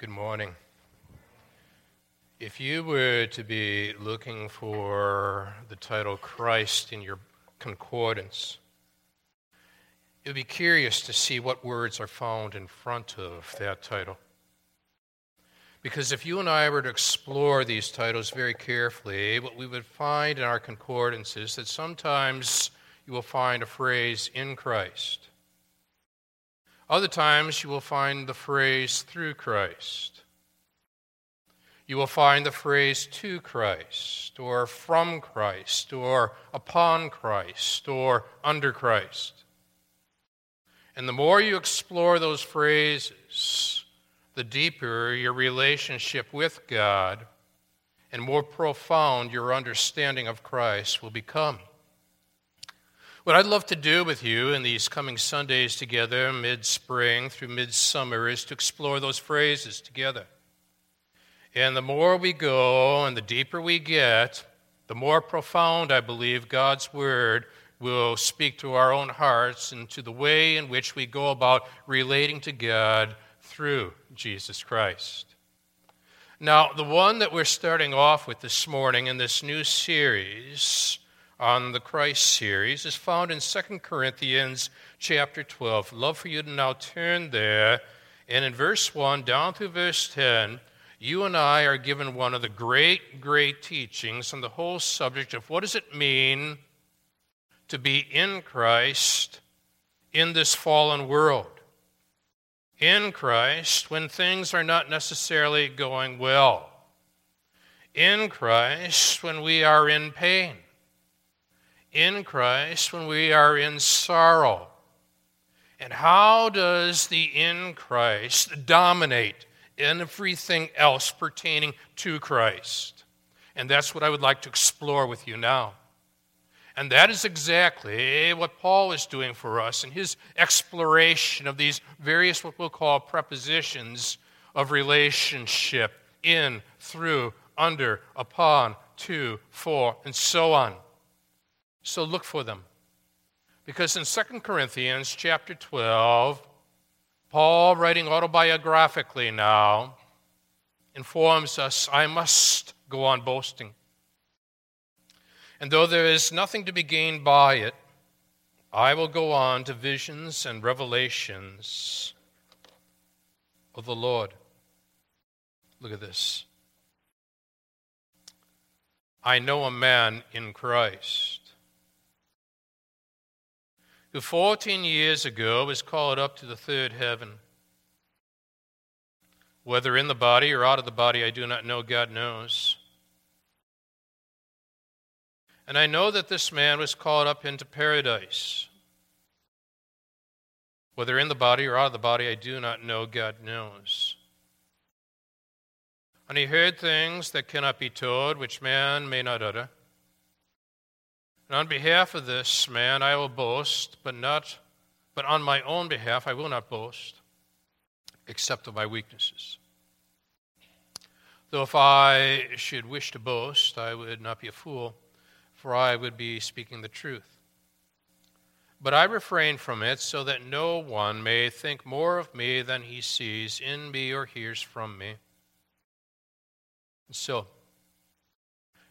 Good morning. If you were to be looking for the title Christ in your concordance, you'd be curious to see what words are found in front of that title. Because if you and I were to explore these titles very carefully, what we would find in our concordance is that sometimes you will find a phrase in Christ. Other times you will find the phrase through Christ. You will find the phrase to Christ, or from Christ, or upon Christ, or under Christ. And the more you explore those phrases, the deeper your relationship with God and more profound your understanding of Christ will become. What I'd love to do with you in these coming Sundays together, mid spring through midsummer, is to explore those phrases together. And the more we go and the deeper we get, the more profound I believe God's Word will speak to our own hearts and to the way in which we go about relating to God through Jesus Christ. Now, the one that we're starting off with this morning in this new series on the Christ series is found in 2 Corinthians chapter 12. Love for you to now turn there. And in verse 1 down through verse 10, you and I are given one of the great, great teachings on the whole subject of what does it mean to be in Christ in this fallen world. In Christ when things are not necessarily going well. In Christ when we are in pain in Christ when we are in sorrow. And how does the in Christ dominate everything else pertaining to Christ? And that's what I would like to explore with you now. And that is exactly what Paul is doing for us in his exploration of these various, what we'll call prepositions of relationship in, through, under, upon, to, for, and so on. So look for them. Because in 2 Corinthians chapter 12, Paul, writing autobiographically now, informs us I must go on boasting. And though there is nothing to be gained by it, I will go on to visions and revelations of the Lord. Look at this. I know a man in Christ who 14 years ago was called up to the third heaven. Whether in the body or out of the body, I do not know, God knows. And I know that this man was called up into paradise. Whether in the body or out of the body, I do not know, God knows. And he heard things that cannot be told, which man may not utter. And on behalf of this man I will boast, but not but on my own behalf I will not boast, except of my weaknesses. Though if I should wish to boast, I would not be a fool, for I would be speaking the truth. But I refrain from it so that no one may think more of me than he sees in me or hears from me. And so,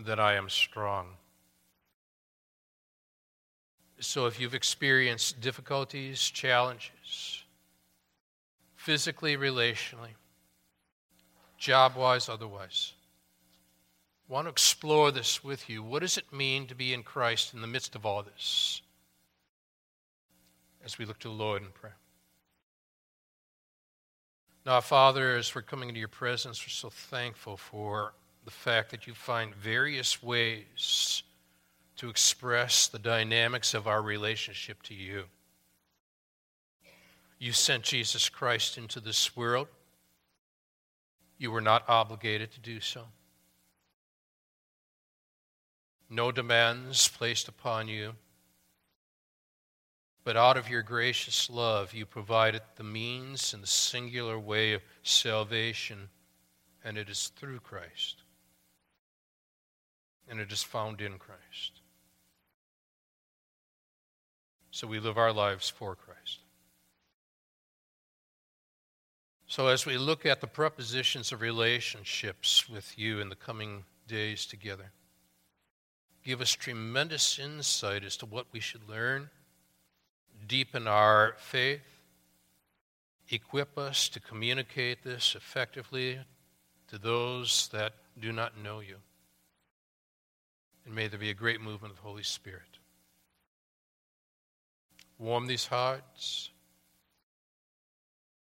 that I am strong. So if you've experienced difficulties, challenges, physically, relationally, job wise, otherwise, I want to explore this with you. What does it mean to be in Christ in the midst of all this? As we look to the Lord in prayer. Now, Father, as we're coming into your presence, we're so thankful for the fact that you find various ways to express the dynamics of our relationship to you. You sent Jesus Christ into this world. You were not obligated to do so no demands placed upon you. But out of your gracious love, you provided the means and the singular way of salvation, and it is through Christ. And it is found in Christ. So we live our lives for Christ. So, as we look at the prepositions of relationships with you in the coming days together, give us tremendous insight as to what we should learn, deepen our faith, equip us to communicate this effectively to those that do not know you. And may there be a great movement of the Holy Spirit. Warm these hearts,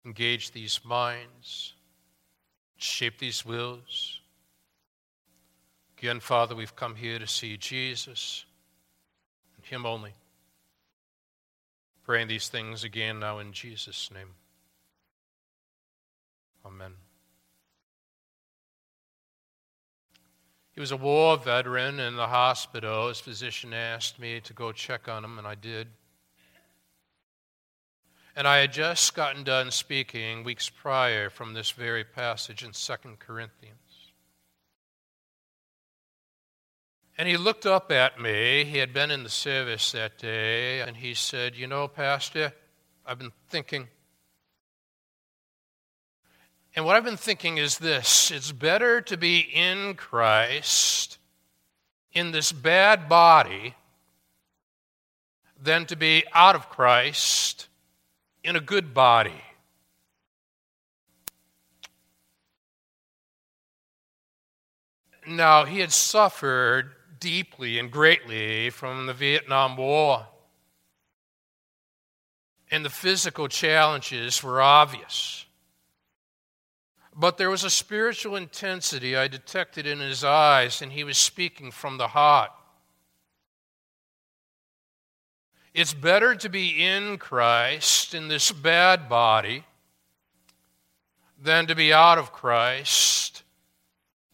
engage these minds, shape these wills Again, Father, we've come here to see Jesus and Him only. Praying these things again now in Jesus' name. Amen. He was a war veteran in the hospital. His physician asked me to go check on him, and I did. And I had just gotten done speaking weeks prior from this very passage in 2 Corinthians. And he looked up at me. He had been in the service that day, and he said, You know, Pastor, I've been thinking. And what I've been thinking is this it's better to be in Christ in this bad body than to be out of Christ in a good body. Now, he had suffered deeply and greatly from the Vietnam War. And the physical challenges were obvious. But there was a spiritual intensity I detected in his eyes, and he was speaking from the heart. It's better to be in Christ in this bad body than to be out of Christ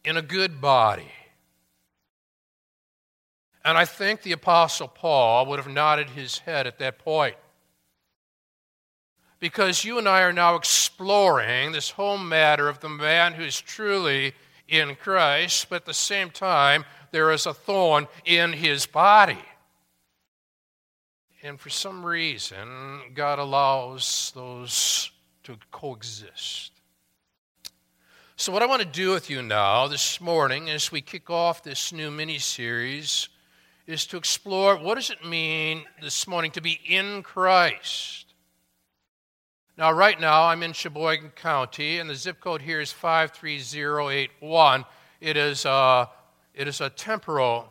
in a good body. And I think the Apostle Paul would have nodded his head at that point. Because you and I are now exploring this whole matter of the man who is truly in Christ, but at the same time, there is a thorn in his body. And for some reason, God allows those to coexist. So, what I want to do with you now this morning as we kick off this new mini series is to explore what does it mean this morning to be in Christ. Now, right now, I'm in Sheboygan County, and the zip code here is 53081. It is a, it is a temporal,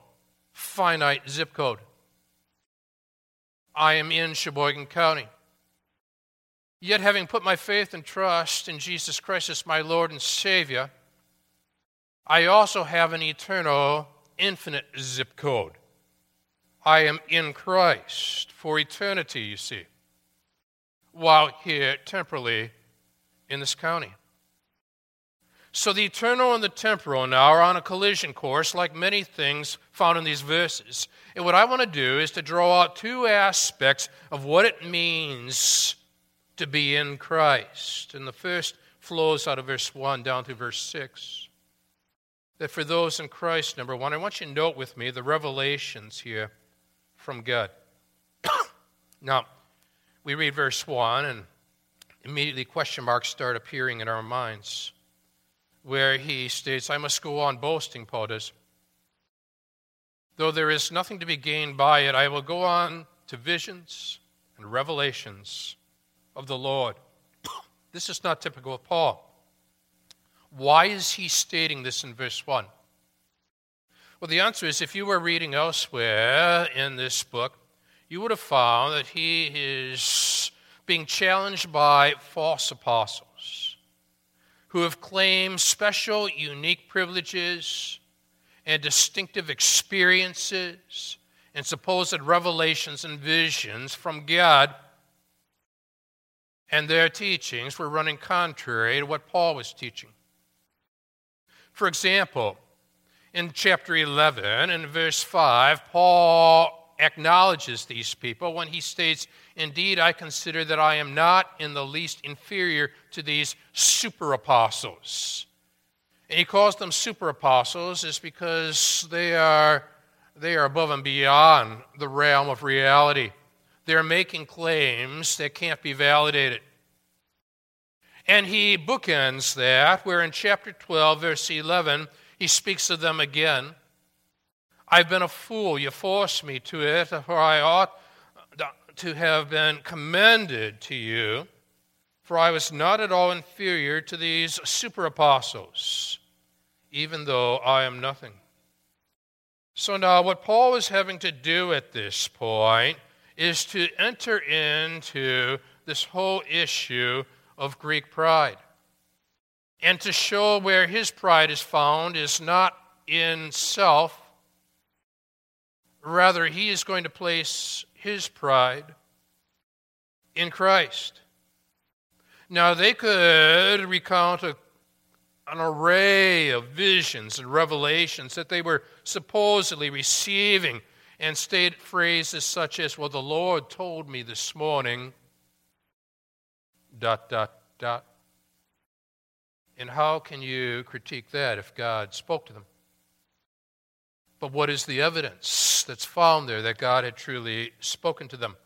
finite zip code. I am in Sheboygan County. Yet, having put my faith and trust in Jesus Christ as my Lord and Savior, I also have an eternal, infinite zip code. I am in Christ for eternity, you see, while here temporally in this county. So the eternal and the temporal now are on a collision course, like many things found in these verses. And what I want to do is to draw out two aspects of what it means to be in Christ. And the first flows out of verse 1 down to verse 6. That for those in Christ, number one, I want you to note with me the revelations here from God. now, we read verse 1, and immediately question marks start appearing in our minds, where he states, I must go on boasting, Paul does. Though there is nothing to be gained by it, I will go on to visions and revelations of the Lord. This is not typical of Paul. Why is he stating this in verse 1? Well, the answer is if you were reading elsewhere in this book, you would have found that he is being challenged by false apostles who have claimed special, unique privileges and distinctive experiences and supposed revelations and visions from God. And their teachings were running contrary to what Paul was teaching. For example, in chapter 11 and verse 5, Paul acknowledges these people when he states, Indeed, I consider that I am not in the least inferior to these super apostles. And he calls them super apostles is because they are, they are above and beyond the realm of reality. They're making claims that can't be validated. And he bookends that, where in chapter 12, verse 11, he speaks of them again. I've been a fool. You forced me to it, for I ought to have been commended to you. For I was not at all inferior to these super apostles, even though I am nothing. So now, what Paul is having to do at this point is to enter into this whole issue of Greek pride. And to show where his pride is found is not in self, rather, he is going to place his pride in Christ. Now, they could recount a, an array of visions and revelations that they were supposedly receiving and state phrases such as, Well, the Lord told me this morning, dot, dot, dot. And how can you critique that if God spoke to them? But what is the evidence that's found there that God had truly spoken to them?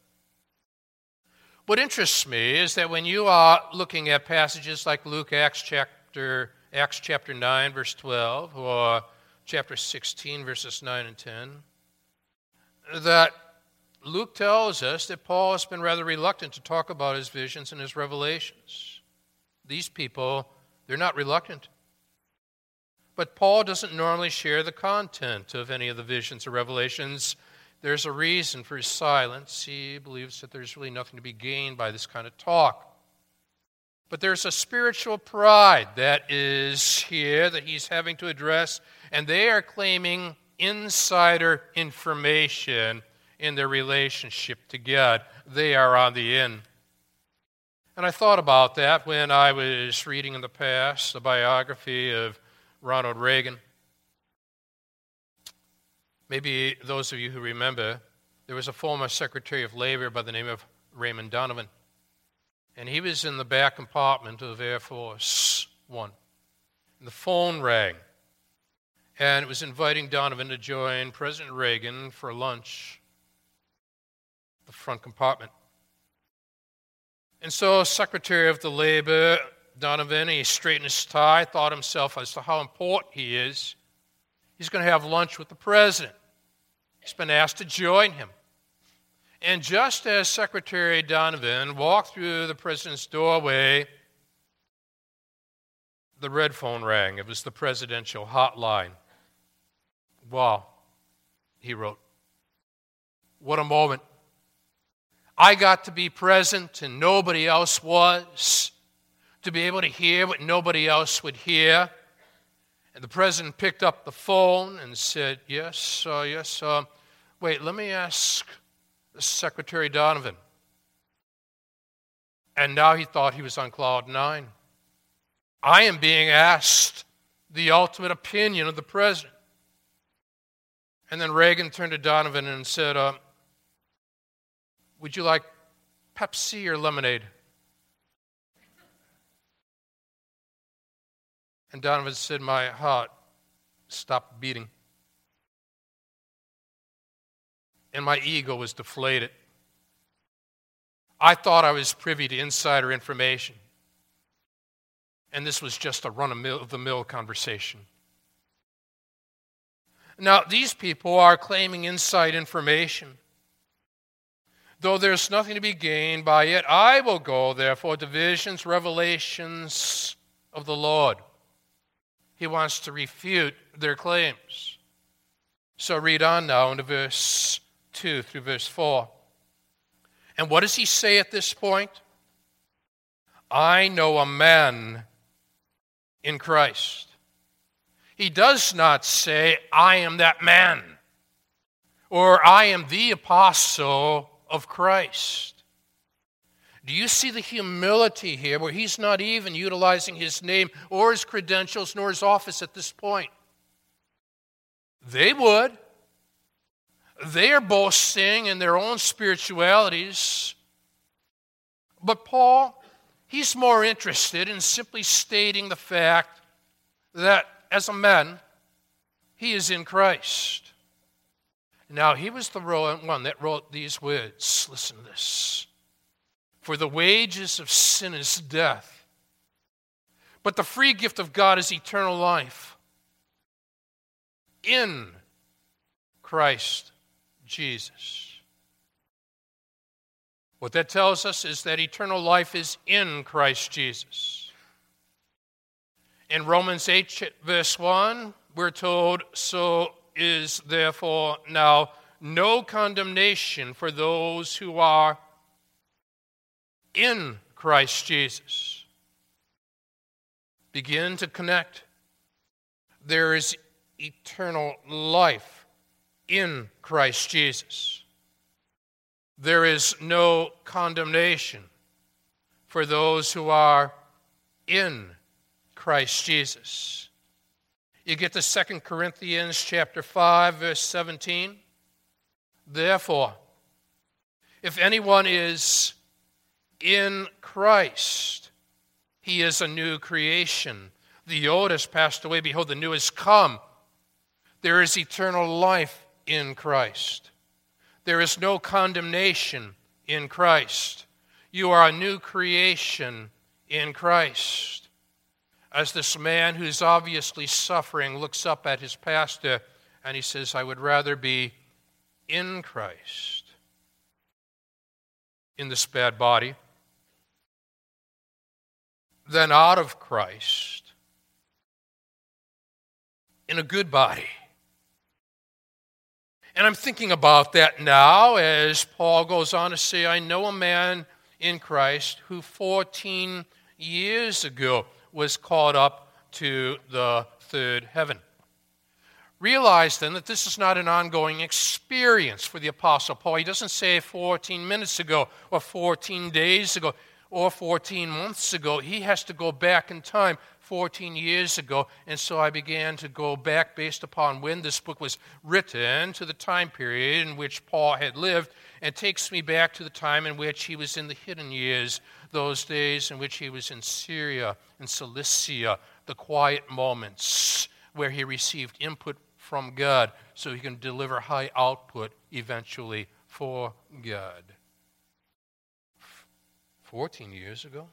What interests me is that when you are looking at passages like Luke, Acts chapter, Acts chapter 9, verse 12, or chapter 16, verses 9 and 10, that Luke tells us that Paul has been rather reluctant to talk about his visions and his revelations. These people, they're not reluctant. But Paul doesn't normally share the content of any of the visions or revelations there's a reason for his silence. He believes that there's really nothing to be gained by this kind of talk. But there's a spiritual pride that is here that he's having to address, and they are claiming insider information in their relationship to God. They are on the in. And I thought about that when I was reading in the past the biography of Ronald Reagan. Maybe those of you who remember, there was a former Secretary of Labor by the name of Raymond Donovan. And he was in the back compartment of Air Force One. And the phone rang. And it was inviting Donovan to join President Reagan for lunch the front compartment. And so, Secretary of the Labor, Donovan, he straightened his tie, thought himself as to how important he is. He's going to have lunch with the president. He's been asked to join him. And just as Secretary Donovan walked through the president's doorway, the red phone rang. It was the presidential hotline. Wow, he wrote. What a moment. I got to be present and nobody else was, to be able to hear what nobody else would hear. And the president picked up the phone and said, Yes, uh, yes. Uh, wait, let me ask Secretary Donovan. And now he thought he was on cloud nine. I am being asked the ultimate opinion of the president. And then Reagan turned to Donovan and said, uh, Would you like Pepsi or lemonade? And Donovan said, My heart stopped beating. And my ego was deflated. I thought I was privy to insider information. And this was just a run of the mill conversation. Now, these people are claiming inside information. Though there's nothing to be gained by it, I will go, therefore, to visions, revelations of the Lord. He wants to refute their claims. So read on now into verse 2 through verse 4. And what does he say at this point? I know a man in Christ. He does not say, I am that man, or I am the apostle of Christ. Do you see the humility here where he's not even utilizing his name or his credentials nor his office at this point? They would. They are boasting in their own spiritualities. But Paul, he's more interested in simply stating the fact that as a man, he is in Christ. Now, he was the one that wrote these words. Listen to this. For the wages of sin is death, but the free gift of God is eternal life in Christ Jesus. What that tells us is that eternal life is in Christ Jesus. In Romans 8, verse 1, we're told, So is therefore now no condemnation for those who are in Christ Jesus. Begin to connect. There is eternal life in Christ Jesus. There is no condemnation for those who are in Christ Jesus. You get to 2 Corinthians chapter 5 verse 17. Therefore, if anyone is in Christ, he is a new creation. The old has passed away, behold the new has come. There is eternal life in Christ. There is no condemnation in Christ. You are a new creation in Christ. As this man who's obviously suffering looks up at his pastor and he says, I would rather be in Christ in this bad body than out of Christ in a good body. And I'm thinking about that now as Paul goes on to say, I know a man in Christ who 14 years ago was caught up to the third heaven. Realize then that this is not an ongoing experience for the Apostle Paul. He doesn't say 14 minutes ago or 14 days ago or 14 months ago. He has to go back in time 14 years ago. And so I began to go back based upon when this book was written to the time period in which Paul had lived, and takes me back to the time in which he was in the hidden years, those days in which he was in Syria and Cilicia, the quiet moments where he received input from God so he can deliver high output eventually for God. 14 years ago?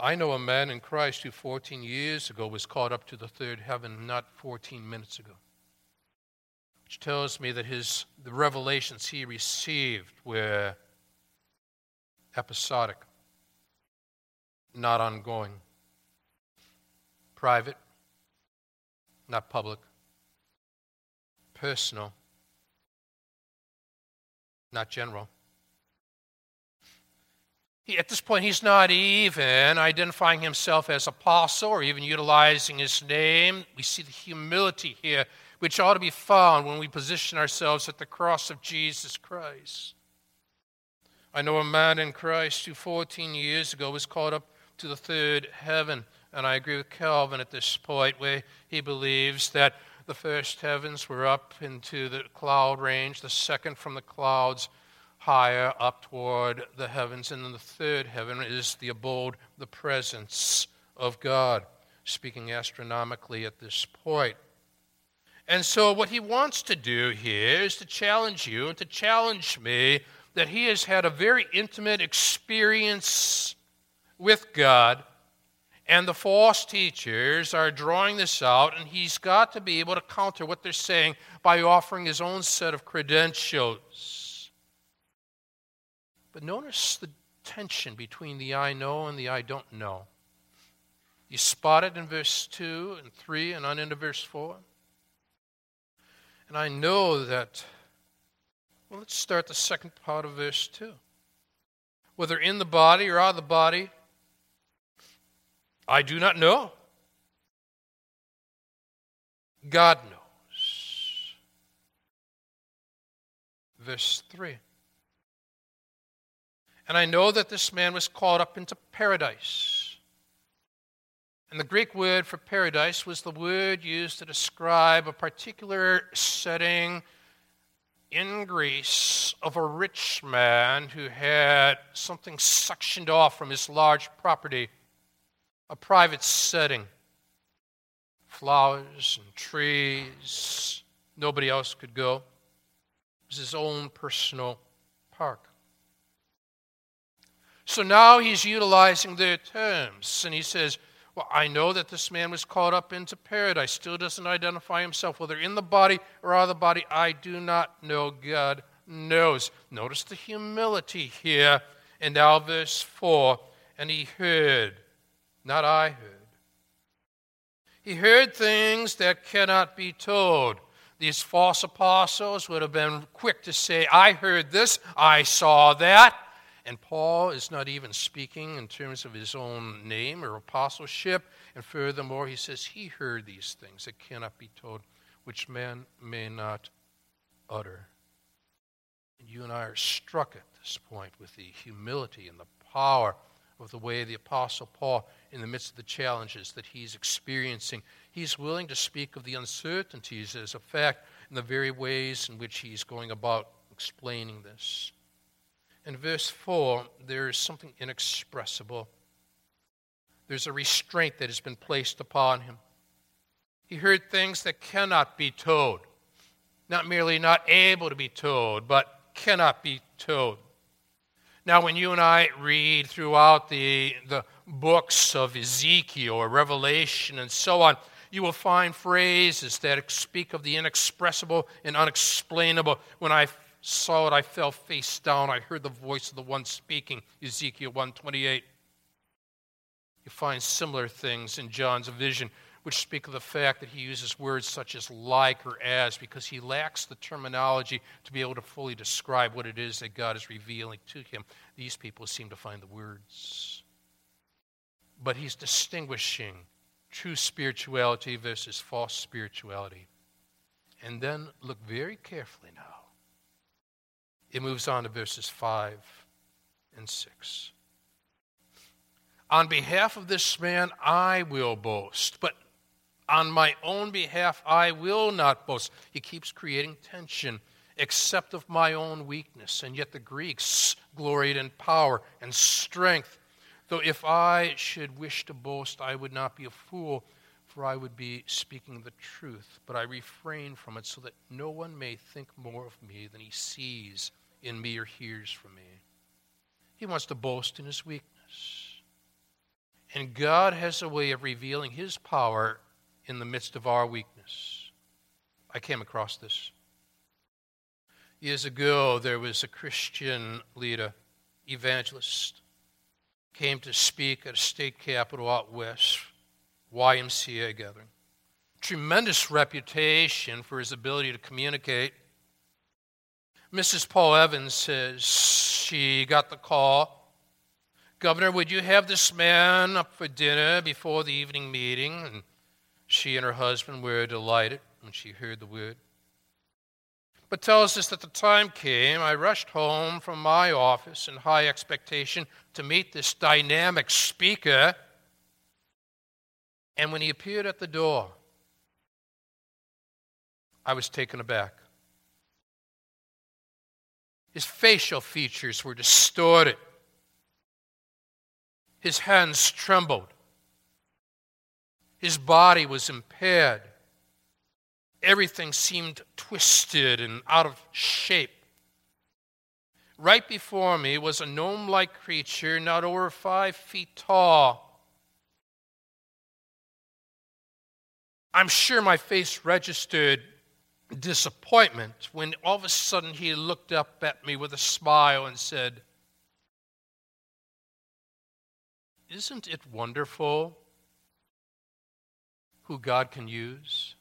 I know a man in Christ who 14 years ago was caught up to the third heaven, not 14 minutes ago. Which tells me that his, the revelations he received were episodic, not ongoing, private, not public, personal, not general. At this point, he's not even identifying himself as apostle or even utilizing his name. We see the humility here, which ought to be found when we position ourselves at the cross of Jesus Christ. I know a man in Christ who 14 years ago was called up to the third heaven. And I agree with Calvin at this point, where he believes that the first heavens were up into the cloud range, the second from the clouds higher up toward the heavens. And then the third heaven is the abode, the presence of God, speaking astronomically at this point. And so, what he wants to do here is to challenge you and to challenge me that he has had a very intimate experience with God. And the false teachers are drawing this out, and he's got to be able to counter what they're saying by offering his own set of credentials. But notice the tension between the I know and the I don't know. You spot it in verse 2 and 3 and on into verse 4. And I know that, well, let's start the second part of verse 2. Whether in the body or out of the body, I do not know. God knows. Verse 3. And I know that this man was called up into paradise. And the Greek word for paradise was the word used to describe a particular setting in Greece of a rich man who had something sectioned off from his large property, a private setting. Flowers and trees, nobody else could go. It was his own personal park. So now he's utilizing their terms, and he says, Well, I know that this man was caught up into paradise, still doesn't identify himself, whether in the body or out of the body. I do not know. God knows. Notice the humility here. And now, verse 4 And he heard, not I heard. He heard things that cannot be told. These false apostles would have been quick to say, I heard this, I saw that. And Paul is not even speaking in terms of his own name or apostleship. And furthermore, he says he heard these things that cannot be told, which man may not utter. And you and I are struck at this point with the humility and the power of the way the Apostle Paul, in the midst of the challenges that he's experiencing, he's willing to speak of the uncertainties as a fact in the very ways in which he's going about explaining this. In verse 4, there is something inexpressible. There's a restraint that has been placed upon him. He heard things that cannot be told. Not merely not able to be told, but cannot be told. Now, when you and I read throughout the, the books of Ezekiel or Revelation and so on, you will find phrases that speak of the inexpressible and unexplainable. When I saw it, I fell face down. I heard the voice of the one speaking, Ezekiel 128. You find similar things in John's vision, which speak of the fact that he uses words such as like or as because he lacks the terminology to be able to fully describe what it is that God is revealing to him. These people seem to find the words. But he's distinguishing true spirituality versus false spirituality. And then look very carefully now it moves on to verses 5 and 6. On behalf of this man, I will boast, but on my own behalf, I will not boast. He keeps creating tension, except of my own weakness. And yet the Greeks gloried in power and strength. Though if I should wish to boast, I would not be a fool, for I would be speaking the truth. But I refrain from it so that no one may think more of me than he sees in me or hears from me. He wants to boast in his weakness. And God has a way of revealing his power in the midst of our weakness. I came across this. Years ago, there was a Christian leader, evangelist, came to speak at a state capitol out west, YMCA gathering. Tremendous reputation for his ability to communicate Mrs. Paul Evans says she got the call. Governor, would you have this man up for dinner before the evening meeting? And she and her husband were delighted when she heard the word. But tells us that the time came, I rushed home from my office in high expectation to meet this dynamic speaker. And when he appeared at the door, I was taken aback. His facial features were distorted. His hands trembled. His body was impaired. Everything seemed twisted and out of shape. Right before me was a gnome like creature not over five feet tall. I'm sure my face registered disappointment when all of a sudden he looked up at me with a smile and said, Isn't it wonderful who God can use?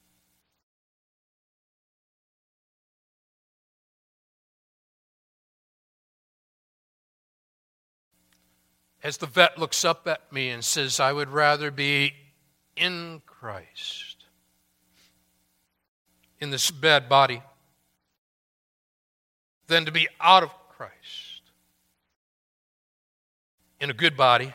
As the vet looks up at me and says, I would rather be in Christ in this bad body, than to be out of Christ, in a good body.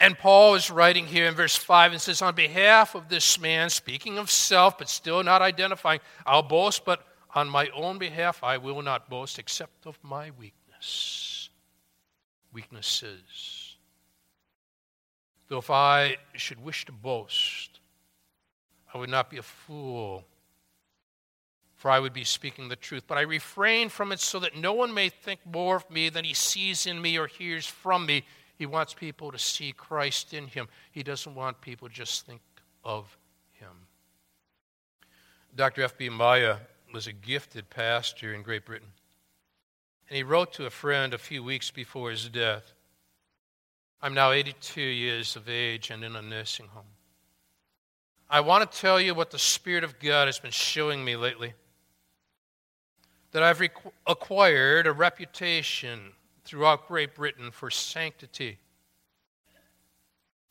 And Paul is writing here in verse 5 and says, On behalf of this man, speaking of self, but still not identifying, I'll boast, but on my own behalf I will not boast except of my weakness. Weaknesses. Though if I should wish to boast, I would not be a fool, for I would be speaking the truth. But I refrain from it so that no one may think more of me than he sees in me or hears from me. He wants people to see Christ in him. He doesn't want people just think of him. Dr. F.B. Meyer was a gifted pastor in Great Britain. And he wrote to a friend a few weeks before his death I'm now 82 years of age and in a nursing home. I want to tell you what the Spirit of God has been showing me lately. That I've acquired a reputation throughout Great Britain for sanctity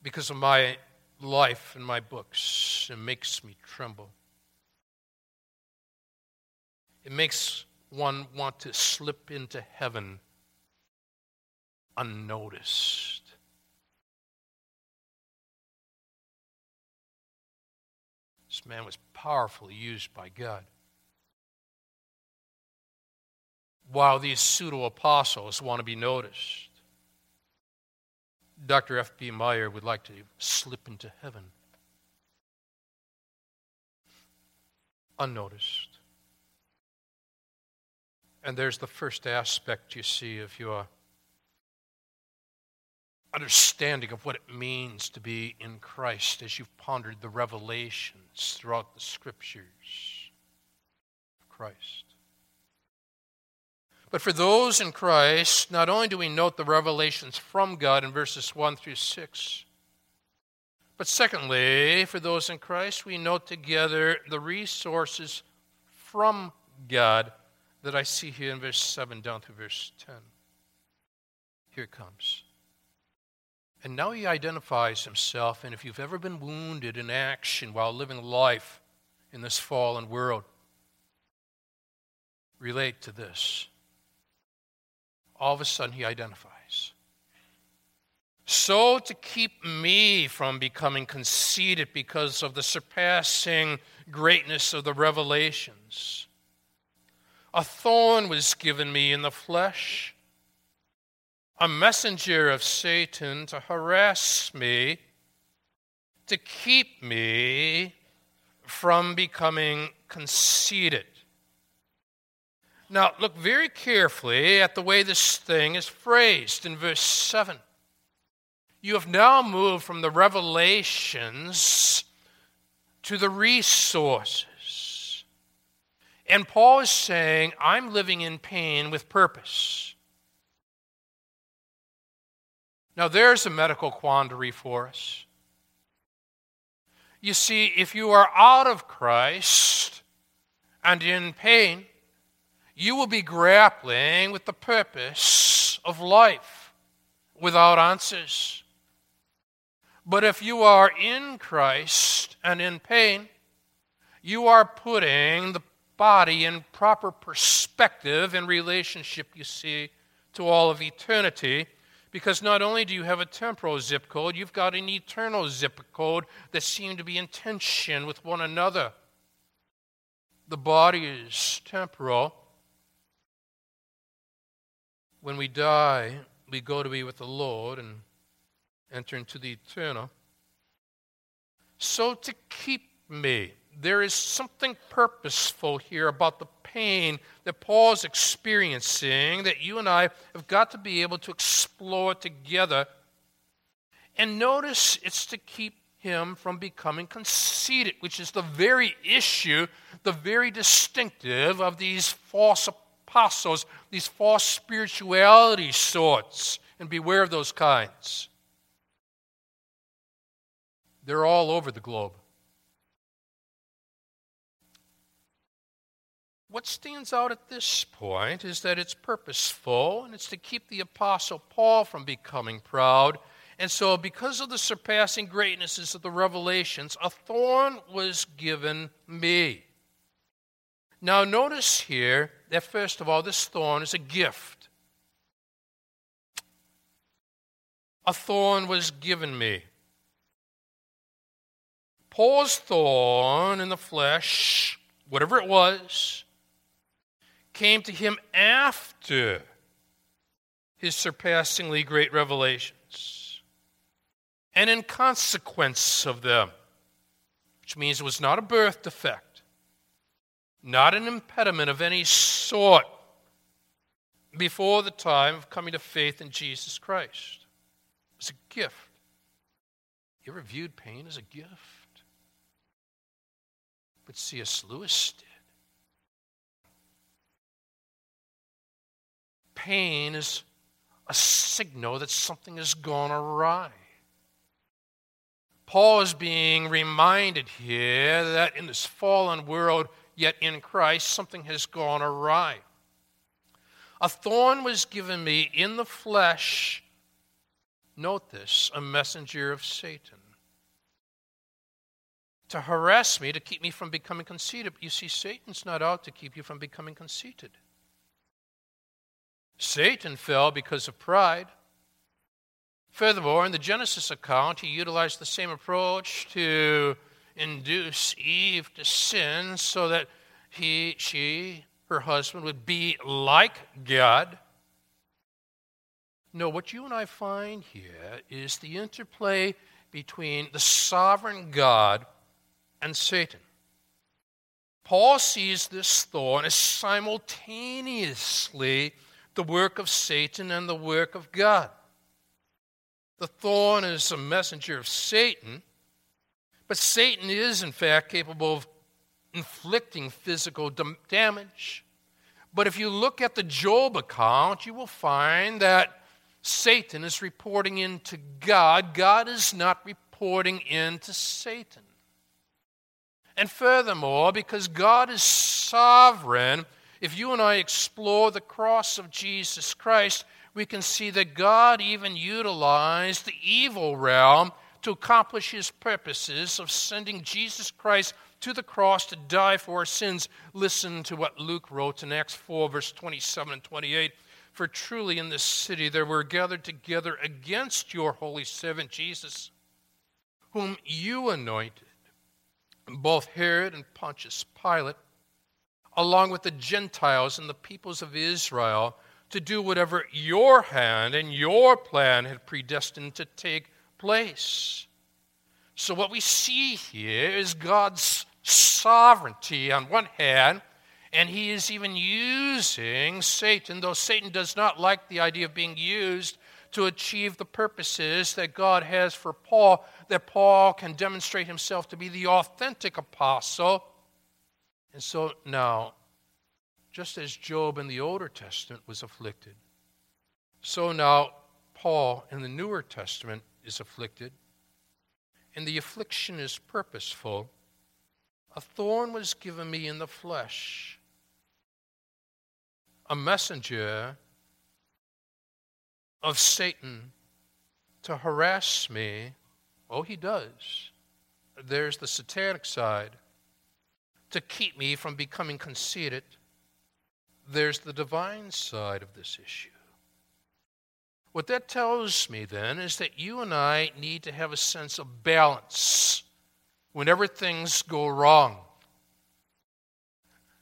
because of my life and my books. It makes me tremble. It makes one want to slip into heaven unnoticed. Man was powerfully used by God. While these pseudo apostles want to be noticed, Dr. F.B. Meyer would like to slip into heaven unnoticed. And there's the first aspect you see of your understanding of what it means to be in Christ as you've pondered the revelations throughout the scriptures of Christ. But for those in Christ, not only do we note the revelations from God in verses 1 through 6, but secondly, for those in Christ, we note together the resources from God that I see here in verse 7 down through verse 10. Here it comes. And now he identifies himself, and if you've ever been wounded in action while living life in this fallen world, relate to this. All of a sudden, he identifies. So, to keep me from becoming conceited because of the surpassing greatness of the revelations, a thorn was given me in the flesh a messenger of Satan to harass me, to keep me from becoming conceited. Now, look very carefully at the way this thing is phrased in verse 7. You have now moved from the revelations to the resources. And Paul is saying, I'm living in pain with purpose. Now, there's a medical quandary for us. You see, if you are out of Christ and in pain, you will be grappling with the purpose of life without answers. But if you are in Christ and in pain, you are putting the body in proper perspective in relationship, you see, to all of eternity because not only do you have a temporal zip code, you've got an eternal zip code that seem to be in tension with one another. The body is temporal. When we die, we go to be with the Lord and enter into the eternal. So, to keep me, there is something purposeful here about the pain that Paul's experiencing that you and I have got to be able to explore together. And notice it's to keep him from becoming conceited, which is the very issue, the very distinctive of these false apostles, these false spirituality sorts and beware of those kinds. They're all over the globe. What stands out at this point is that it's purposeful and it's to keep the Apostle Paul from becoming proud. And so, because of the surpassing greatnesses of the revelations, a thorn was given me. Now, notice here that, first of all, this thorn is a gift. A thorn was given me. Paul's thorn in the flesh, whatever it was, came to him after his surpassingly great revelations and in consequence of them, which means it was not a birth defect, not an impediment of any sort before the time of coming to faith in Jesus Christ. It was a gift. You ever viewed pain as a gift? But C.S. Lewis did. Pain is a signal that something has gone awry. Paul is being reminded here that in this fallen world, yet in Christ, something has gone awry. A thorn was given me in the flesh, note this, a messenger of Satan. To harass me, to keep me from becoming conceited. You see, Satan's not out to keep you from becoming conceited. Satan fell because of pride. Furthermore, in the Genesis account, he utilized the same approach to induce Eve to sin so that he, she, her husband would be like God. No, what you and I find here is the interplay between the sovereign God and Satan. Paul sees this thorn as simultaneously the work of Satan and the work of God. The thorn is a messenger of Satan, but Satan is, in fact, capable of inflicting physical damage. But if you look at the Job account, you will find that Satan is reporting into God. God is not reporting into Satan. And furthermore, because God is sovereign, if you and I explore the cross of Jesus Christ, we can see that God even utilized the evil realm to accomplish his purposes of sending Jesus Christ to the cross to die for our sins. Listen to what Luke wrote in Acts 4, verse 27 and 28. For truly in this city there were gathered together against your holy servant Jesus, whom you anointed, both Herod and Pontius Pilate along with the Gentiles and the peoples of Israel, to do whatever your hand and your plan had predestined to take place. So, what we see here is God's sovereignty on one hand, and he is even using Satan, though Satan does not like the idea of being used to achieve the purposes that God has for Paul, that Paul can demonstrate himself to be the authentic apostle and so now, just as Job in the Older Testament was afflicted, so now Paul in the Newer Testament is afflicted, and the affliction is purposeful. A thorn was given me in the flesh, a messenger of Satan to harass me. Oh, he does. There's the satanic side to keep me from becoming conceited, there's the divine side of this issue. What that tells me then is that you and I need to have a sense of balance whenever things go wrong.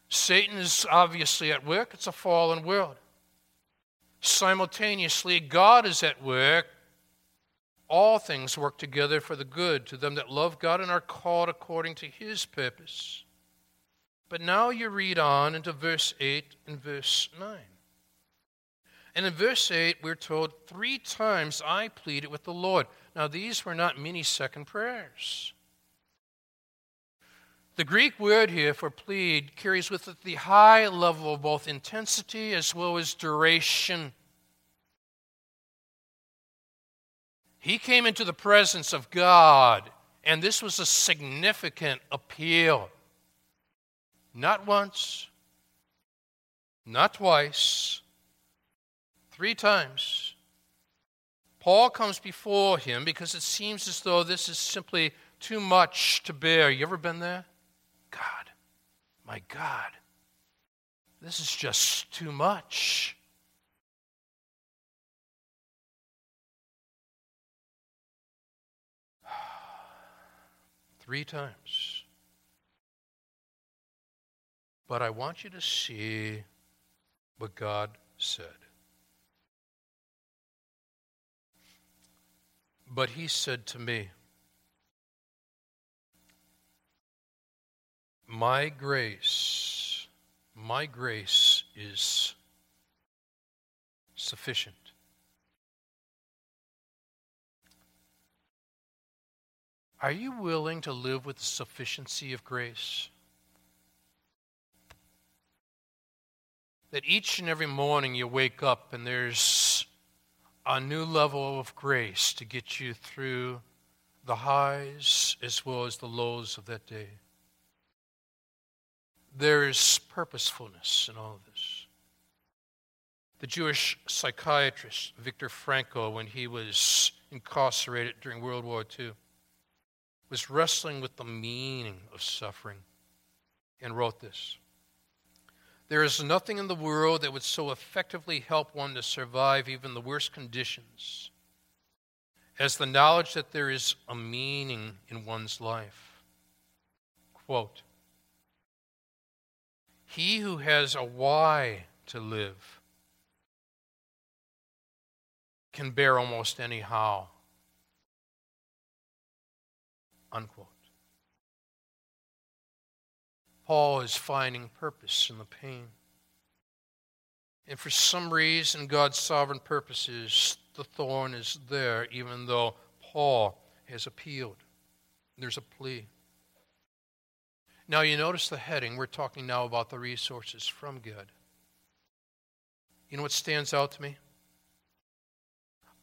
Satan is obviously at work, it's a fallen world. Simultaneously, God is at work. All things work together for the good to them that love God and are called according to his purpose. But now you read on into verse 8 and verse 9. And in verse 8, we're told, Three times I pleaded with the Lord. Now, these were not many second prayers. The Greek word here for plead carries with it the high level of both intensity as well as duration. He came into the presence of God, and this was a significant appeal. Not once, not twice, three times. Paul comes before him because it seems as though this is simply too much to bear. You ever been there? God, my God, this is just too much. Three times. But I want you to see what God said. But he said to me, My grace, my grace is sufficient. Are you willing to live with the sufficiency of grace? That each and every morning you wake up and there's a new level of grace to get you through the highs as well as the lows of that day. There is purposefulness in all of this. The Jewish psychiatrist Viktor Frankl, when he was incarcerated during World War II, was wrestling with the meaning of suffering and wrote this there is nothing in the world that would so effectively help one to survive even the worst conditions as the knowledge that there is a meaning in one's life. Quote He who has a why to live can bear almost any how. Unquote. Paul is finding purpose in the pain. And for some reason, God's sovereign purposes, the thorn is there, even though Paul has appealed. There's a plea. Now, you notice the heading. We're talking now about the resources from God. You know what stands out to me?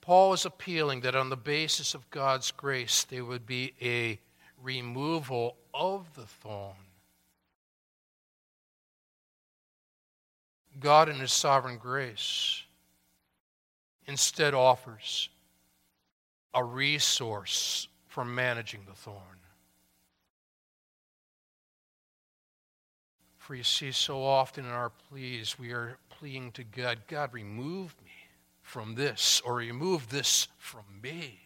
Paul is appealing that on the basis of God's grace, there would be a removal of the thorn. God, in His sovereign grace, instead offers a resource for managing the thorn. For you see, so often in our pleas, we are pleading to God, God, remove me from this, or remove this from me.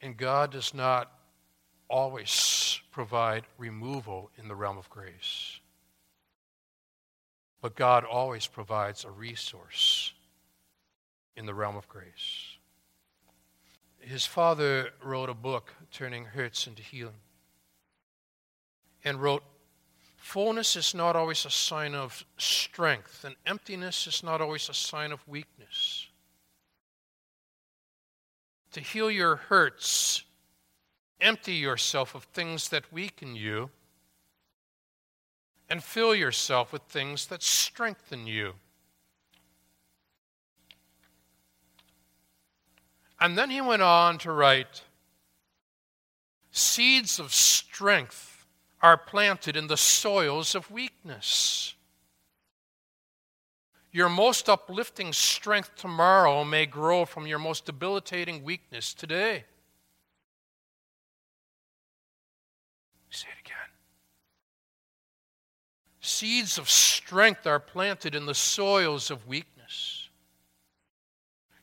And God does not always provide removal in the realm of grace. But God always provides a resource in the realm of grace. His father wrote a book, Turning Hurts into Healing, and wrote, Fullness is not always a sign of strength, and emptiness is not always a sign of weakness. To heal your hurts Empty yourself of things that weaken you and fill yourself with things that strengthen you. And then he went on to write Seeds of strength are planted in the soils of weakness. Your most uplifting strength tomorrow may grow from your most debilitating weakness today. Say it again. Seeds of strength are planted in the soils of weakness.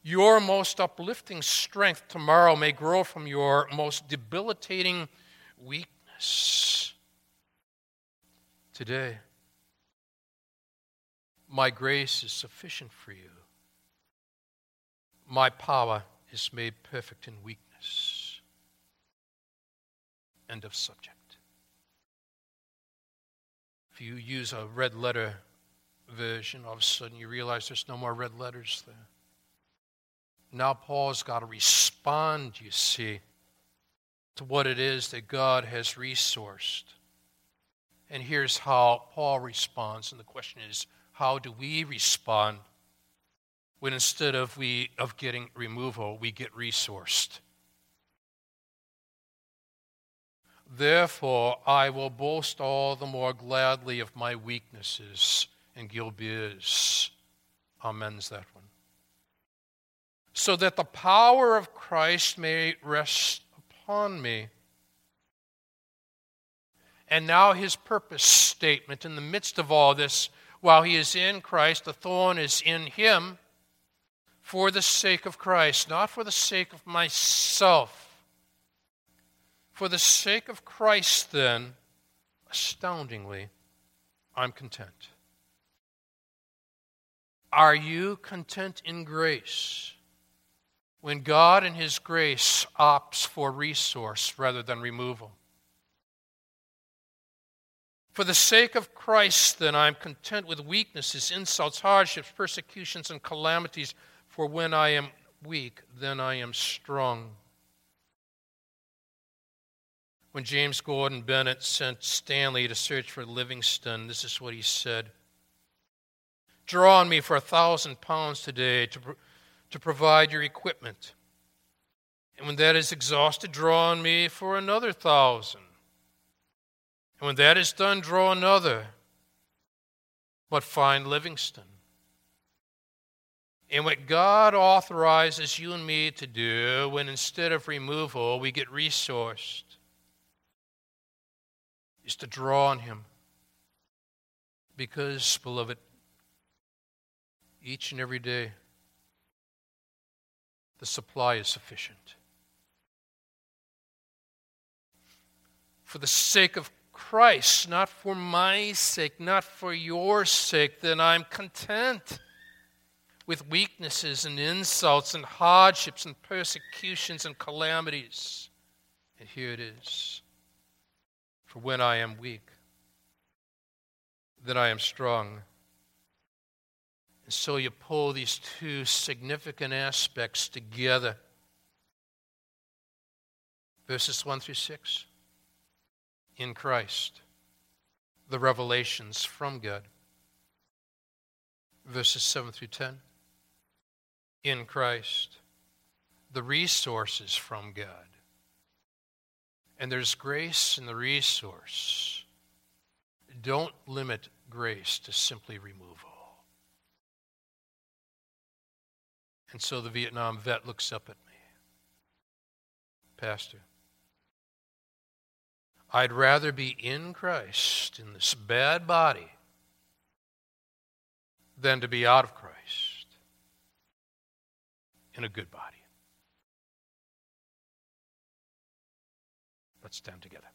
Your most uplifting strength tomorrow may grow from your most debilitating weakness today. My grace is sufficient for you. My power is made perfect in weakness. End of subject you use a red letter version, all of a sudden you realize there's no more red letters there. Now Paul's got to respond, you see, to what it is that God has resourced. And here's how Paul responds, and the question is how do we respond when instead of we of getting removal, we get resourced? Therefore, I will boast all the more gladly of my weaknesses. And Gilbis amends that one. So that the power of Christ may rest upon me. And now his purpose statement in the midst of all this, while he is in Christ, the thorn is in him for the sake of Christ, not for the sake of myself. For the sake of Christ, then, astoundingly, I'm content. Are you content in grace when God in His grace opts for resource rather than removal? For the sake of Christ, then, I am content with weaknesses, insults, hardships, persecutions, and calamities. For when I am weak, then I am strong. When James Gordon Bennett sent Stanley to search for Livingstone, this is what he said Draw on me for a thousand pounds today to, to provide your equipment. And when that is exhausted, draw on me for another thousand. And when that is done, draw another. But find Livingstone. And what God authorizes you and me to do when instead of removal, we get resourced is to draw on Him. Because, beloved, each and every day, the supply is sufficient. For the sake of Christ, not for my sake, not for your sake, then I'm content with weaknesses and insults and hardships and persecutions and calamities. And here it is. For when I am weak, then I am strong. And so you pull these two significant aspects together. Verses 1 through 6. In Christ, the revelations from God. Verses 7 through 10. In Christ, the resources from God. And there's grace in the resource. Don't limit grace to simply removal. And so the Vietnam vet looks up at me. Pastor, I'd rather be in Christ in this bad body than to be out of Christ in a good body. Let's stand together.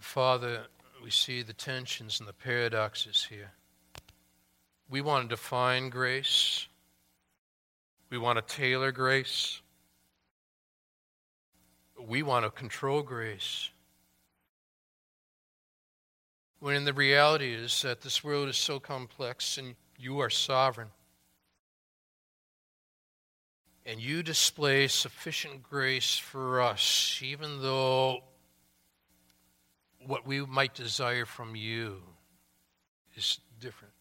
Father, we see the tensions and the paradoxes here. We want to define grace. We want to tailor grace. We want to control grace. When the reality is that this world is so complex and you are sovereign. And you display sufficient grace for us, even though what we might desire from you is different.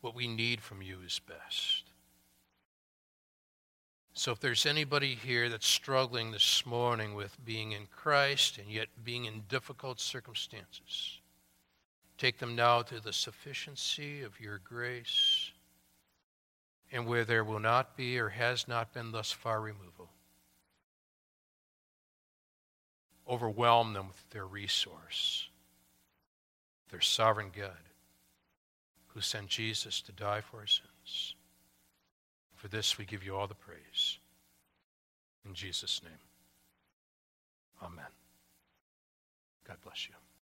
What we need from you is best. So, if there's anybody here that's struggling this morning with being in Christ and yet being in difficult circumstances, take them now to the sufficiency of your grace and where there will not be or has not been thus far removal. Overwhelm them with their resource, their sovereign God, who sent Jesus to die for our sins. For this we give you all the praise. In Jesus' name, amen. God bless you.